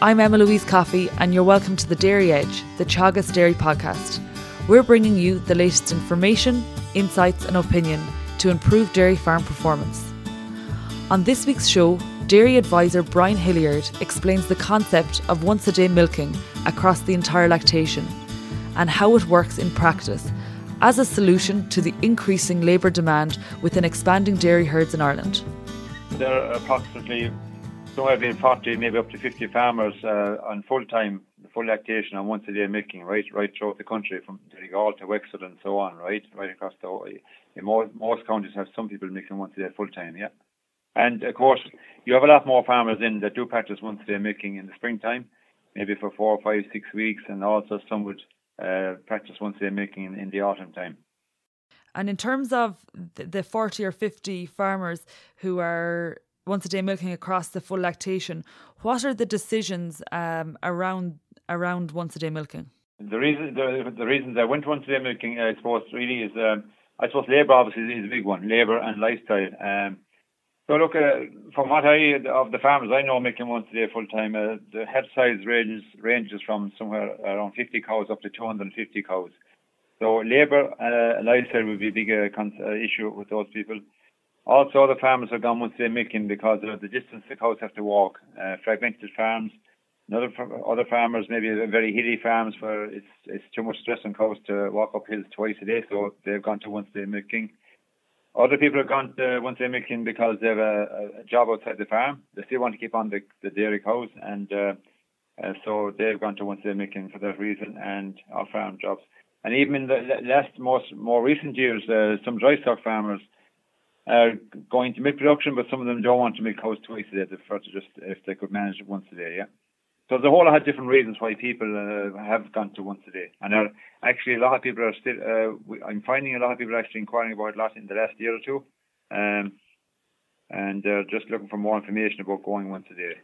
I'm Emma Louise Coffey, and you're welcome to the Dairy Edge, the Teagasc Dairy podcast. We're bringing you the latest information, insights, and opinion to improve dairy farm performance. On this week's show, dairy advisor Brian Hilliard explains the concept of once a day milking across the entire lactation and how it works in practice as a solution to the increasing labour demand within expanding dairy herds in Ireland. There are approximately somewhere between 40, maybe up to 50 farmers uh, on full time, full lactation on once a day milking, right, right throughout the country, from Donegal to Wexford and so on, right, right across the. In most, most counties have some people milking once a day full time, yeah. And of course, you have a lot more farmers in that do practice once a day milking in the springtime, maybe for four, five, six weeks, and also some would uh, practice once a day milking in, in the autumn time. And in terms of the 40 or 50 farmers who are once a day milking across the full lactation, what are the decisions um, around around once a day milking? The reason the, the reasons I went once a day milking, I suppose, really is um, I suppose labour obviously is a big one, labour and lifestyle. Um, so look, uh, from what I of the farmers I know making once a day full time, uh, the head size ranges ranges from somewhere around 50 cows up to 250 cows. So labour uh, and lifestyle would be a big uh, uh, issue with those people. Also, other farmers have gone once day milking because of the distance the cows have to walk. Uh, fragmented farms, other other farmers, maybe very hilly farms where it's it's too much stress on cows to walk up hills twice a day, so they've gone to once day milking. Other people have gone to once they're milking because they have a, a, job outside the farm. They still want to keep on the, the dairy cows, and uh, uh, so they've gone to once they're milking for that reason and our farm jobs. And even in the last most more recent years, uh, some dry stock farmers going to milk production, but some of them don't want to milk cows twice a day. They prefer to just if they could manage it once a day. Yeah. So there's a whole lot of different reasons why people uh, have gone to once a day, and are, actually a lot of people are still. Uh, I'm finding a lot of people are actually inquiring about a lot in the last year or two, um, and uh, just looking for more information about going once a day.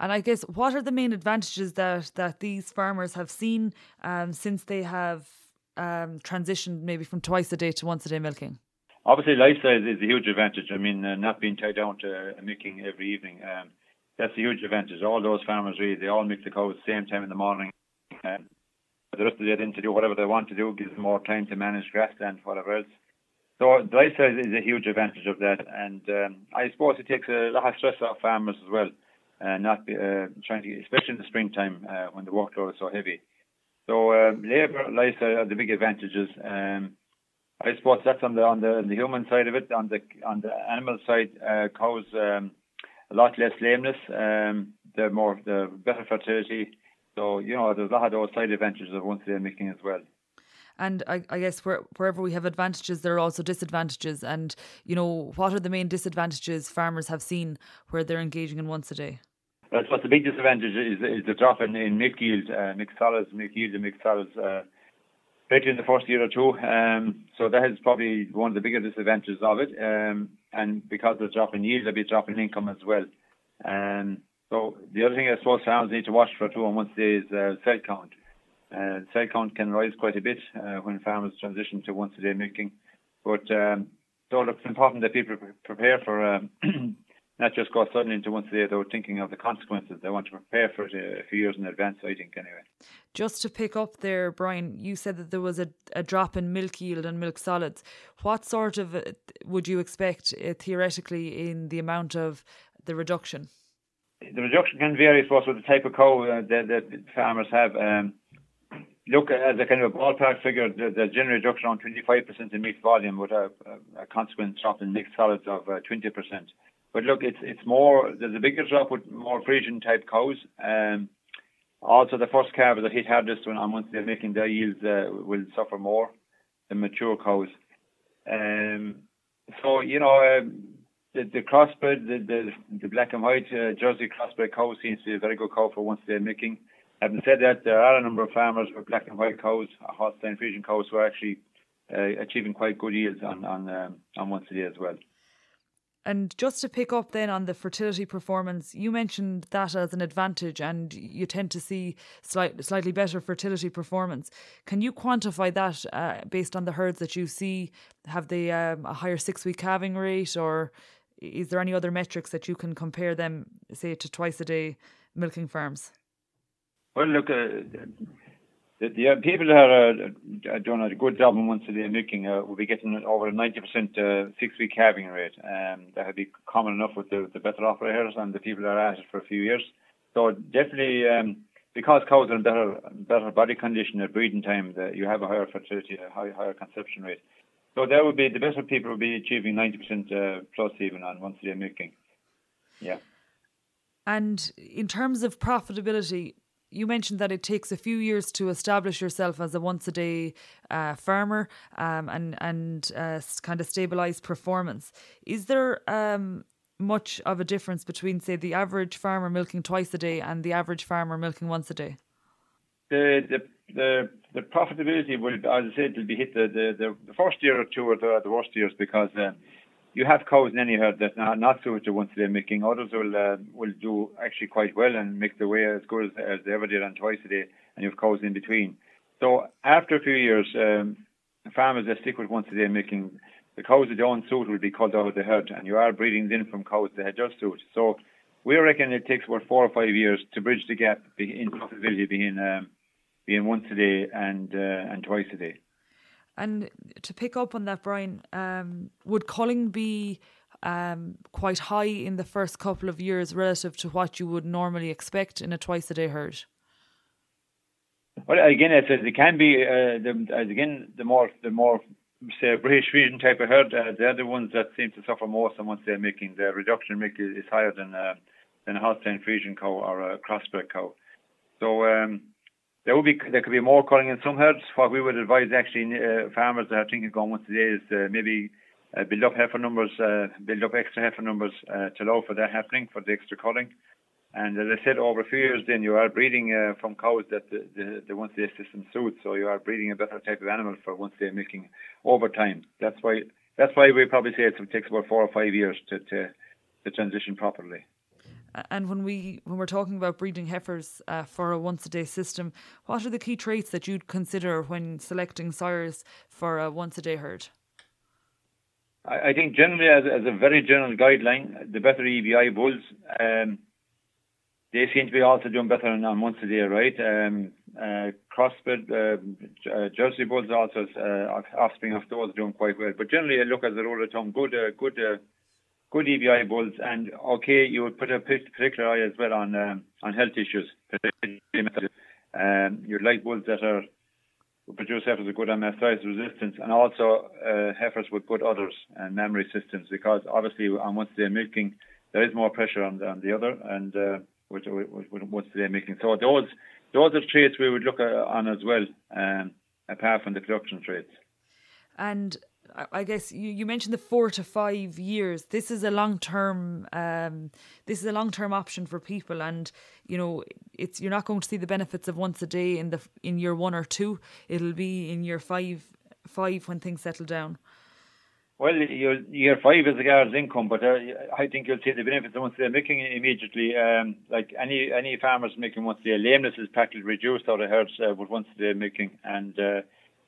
And I guess what are the main advantages that that these farmers have seen um, since they have um, transitioned maybe from twice a day to once a day milking? Obviously, lifestyle is a huge advantage. I mean, uh, not being tied down to milking every evening. Um, that's a huge advantage. All those farmers really, they all milk the cows the same time in the morning. And the rest of the day to do whatever they want to do, gives them more time to manage grassland, whatever else. So the lifestyle is a huge advantage of that, and um, I suppose it takes a lot of stress off farmers as well, uh, not uh, trying to, especially in the springtime uh, when the workload is so heavy. So um, labour, lifestyle are the big advantages. Um, I suppose that's on the on the, on the human side of it. On the on the animal side, uh, cows. Um, a lot less lameness. Um, they're more the better fertility. So you know, there's a lot of those side advantages of once a day milking as well. And I, I guess where, wherever we have advantages, there are also disadvantages. And you know, what are the main disadvantages farmers have seen where they're engaging in once a day? That's what the big disadvantage is, is the drop in, in milk yield, uh, milk solids, milk yield and milk solids, uh, especially in the first year or two. Um, so that is probably one of the bigger disadvantages of it. Um, and because of the drop in yield, there'll be a drop in income as well. Um, so the other thing I suppose farmers need to watch for too on once day is uh, cell count. Uh, cell count can rise quite a bit uh, when farmers transition to once a day milking. But um, so it's important that people prepare for um, not just go suddenly into once a They were thinking of the consequences. They want to prepare for it a few years in advance, I think, anyway. Just to pick up there, Brian, you said that there was a, a drop in milk yield and milk solids. What sort of uh, would you expect uh, theoretically in the amount of the reduction? The reduction can vary, I suppose, with the type of cow uh, that, that farmers have. Um, look as a kind of a ballpark figure, the, the general reduction on 25% in meat volume with a, a, a consequent drop in milk solids of uh, 20%. But look, it's it's more there's a bigger drop with more Friesian type cows. Um, also, the first calves that hit hardest when once they're making their yields uh, will suffer more than mature cows. Um, so you know uh, the the crossbred, the the, the black and white uh, Jersey crossbred cow seems to be a very good cow for once they're making. Having said that, there are a number of farmers with black and white cows, Holstein Friesian cows, who are actually uh, achieving quite good yields on on um, on once a day as well. And just to pick up then on the fertility performance, you mentioned that as an advantage, and you tend to see slight, slightly better fertility performance. Can you quantify that uh, based on the herds that you see? Have they um, a higher six week calving rate, or is there any other metrics that you can compare them, say, to twice a day milking farms? Well, look, uh, the, the uh, people that are uh, doing a good job in once a day milking uh, will be getting over a 90% uh, six week calving rate. Um, that would be common enough with the, the better operators and the people that are at it for a few years. So definitely, um, because cows are in better better body condition at breeding time, that you have a higher fertility, a high, higher conception rate. So that would be the better people will be achieving 90% uh, plus even on once a day milking. Yeah. And in terms of profitability, you mentioned that it takes a few years to establish yourself as a once a day uh, farmer um, and and uh, kind of stabilize performance. Is there um, much of a difference between, say, the average farmer milking twice a day and the average farmer milking once a day? The the the, the profitability will, as I said, will be hit the, the, the, first year or two or the, the worst years because. Uh, you have cows in any herd that not, not to once a day milking. Others will uh, will do actually quite well and make the way as good as, as they ever did on twice a day, and you have cows in between. So after a few years, um, farmers that stick with once a day milking, the cows that don't suit will be culled out of the herd, and you are breeding in from cows that just suit. So we reckon it takes about four or five years to bridge the gap in profitability between um, being once a day and uh, and twice a day. And to pick up on that, Brian, um, would culling be um, quite high in the first couple of years relative to what you would normally expect in a twice a day herd? Well, again, as it can be, uh, the, as again, the more the more say British Friesian type of herd, uh, they're the ones that seem to suffer most. And once they're making the reduction is, is higher than uh, than a Holstein Friesian cow or a crossbred cow. So um, there would be there could be more culling in some herds. What we would advise actually uh, farmers that are thinking going once a day is uh, maybe uh, build up heifer numbers, uh, build up extra heifer numbers uh, to allow for that happening for the extra culling. And as I said, over a few years, then you are breeding uh, from cows that the, the, the once day system suits. So you are breeding a better type of animal for once day milking over time. That's why that's why we probably say it takes about four or five years to to, to transition properly. And when we when we're talking about breeding heifers uh, for a once a day system, what are the key traits that you'd consider when selecting sires for a once a day herd? I, I think generally, as, as, a very general guideline, the better EBI bulls, um, they seem to be also doing better on, on once a day, right? Um, uh, crossbred uh, uh, Jersey bulls also, uh, offspring of those, doing quite well. But generally, I look as a rule of thumb, good, uh, good uh, good EBI bulls, and okay, you would put a particular eye as well on um, on health issues. Um, you'd like bulls that are produce heifers with good mastitis resistance, and also uh, heifers with good udders and mammary systems, because obviously on once they're milking, there is more pressure on the, on the udder, and uh, once they're milking. So those those are traits we would look uh, on as well, um, apart from the production traits. And I guess you, you mentioned the four to five years. This is a long term. Um, this is a long term option for people, and you know it's you're not going to see the benefits of once a day in the in year one or two. It'll be in year five five when things settle down. Well, year five is the guard's income, but uh, I think you'll see the benefits of once they're making immediately. Um, like any any farmers making once their lameness is practically reduced out of herds uh, with once they're making, and uh,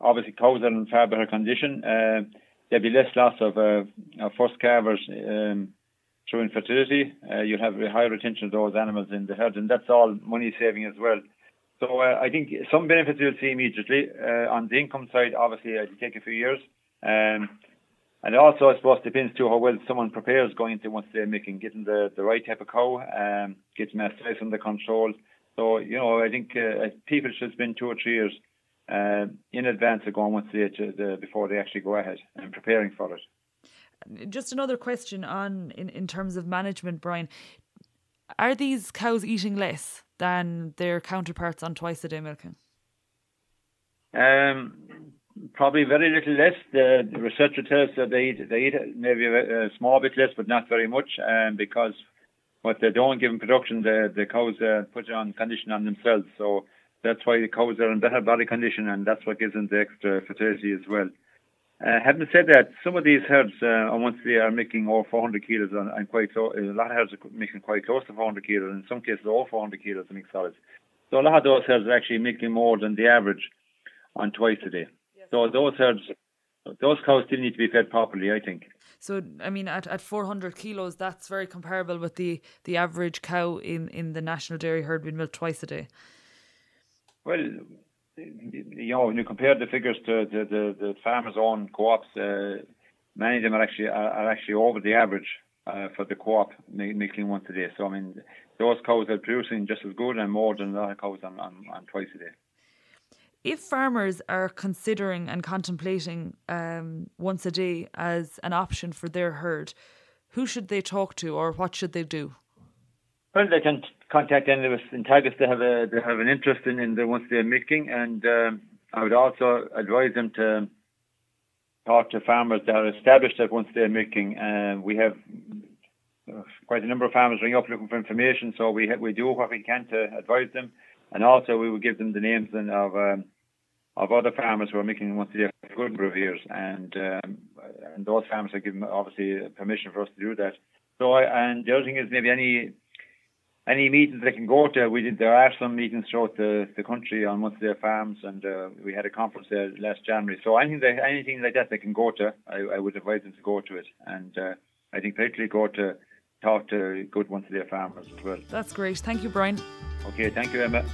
obviously cows are in far better condition. Uh, there'll be less loss of, uh, of first calvers um, through infertility. Uh, you'll have a higher retention of those animals in the herd, and that's all money saving as well. So uh, I think some benefits you'll see immediately. Uh, on the income side, obviously, it'll take a few years. Um, and also, I suppose, depends too how well someone prepares going into once they're making, getting the, the right type of cow, um, getting mastitis under control. So, you know, I think uh, people should spend two or three years uh, in advance of going once they the, before they actually go ahead and preparing for it. Just another question on in, in terms of management, Brian. Are these cows eating less than their counterparts on twice a day milking? Um, probably very little less. The, the researcher tells that they eat, they eat maybe a, a, small bit less, but not very much, um, because what they don't give in production, the the cows uh, put on condition on themselves. So that's why the cows are in better body condition, and that's what gives them the extra fertility as well. Uh, having said that, some of these herds, uh, once they are making over 400 kilos, and, and quite a lot of herds are making quite close to 400 kilos, in some cases over 400 kilos of milk solids. So a lot of those herds are actually making more than the average on twice a day. Yes. So those herds, those cows still need to be fed properly, I think. So, I mean, at, at 400 kilos, that's very comparable with the, the average cow in, in the national dairy herd being milked twice a day. Well, you know, when you compare the figures to the, the, the farmers' own co-ops, uh, many of them are actually are, are actually over the average uh, for the co-op milking once a day. So I mean, those cows are producing just as good and more than a lot of cows on, on, on twice a day. If farmers are considering and contemplating um, once a day as an option for their herd, who should they talk to or what should they do? Well, they can contact any of us in Teagasc they have a they have an interest in, in the ones they're milking, and um, I would also advise them to talk to farmers that are established at once day milking. And uh, we have uh, quite a number of farmers ring up looking for information, so we we do what we can to advise them, and also we will give them the names and of um, of other farmers who are making once a day good years, and um, and those farmers are given obviously permission for us to do that. So I, and the other thing is maybe any any meetings they can go to. We did there are some meetings throughout the, the country on once of their farms, and uh, we had a conference there last January. So anything they, anything like that they can go to, I, I would advise them to go to it, and uh, I think particularly go to talk to good once a their farmers as well. That's great. Thank you, Brian. Okay, thank you, Emma.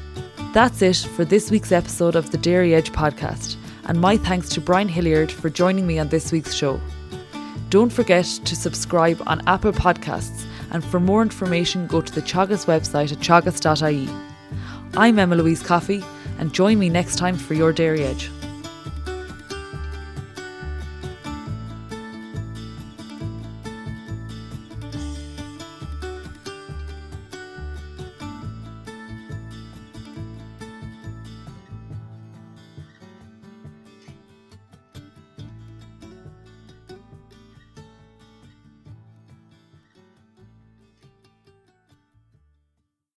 That's it for this week's episode of the Dairy Edge podcast, and my thanks to Brian Hilliard for joining me on this week's show. Don't forget to subscribe on Apple Podcasts, and for more information, go to the Teagasc website at teagasc.ie. I'm Emma Louise Coffey, and join me next time for your Dairy Edge.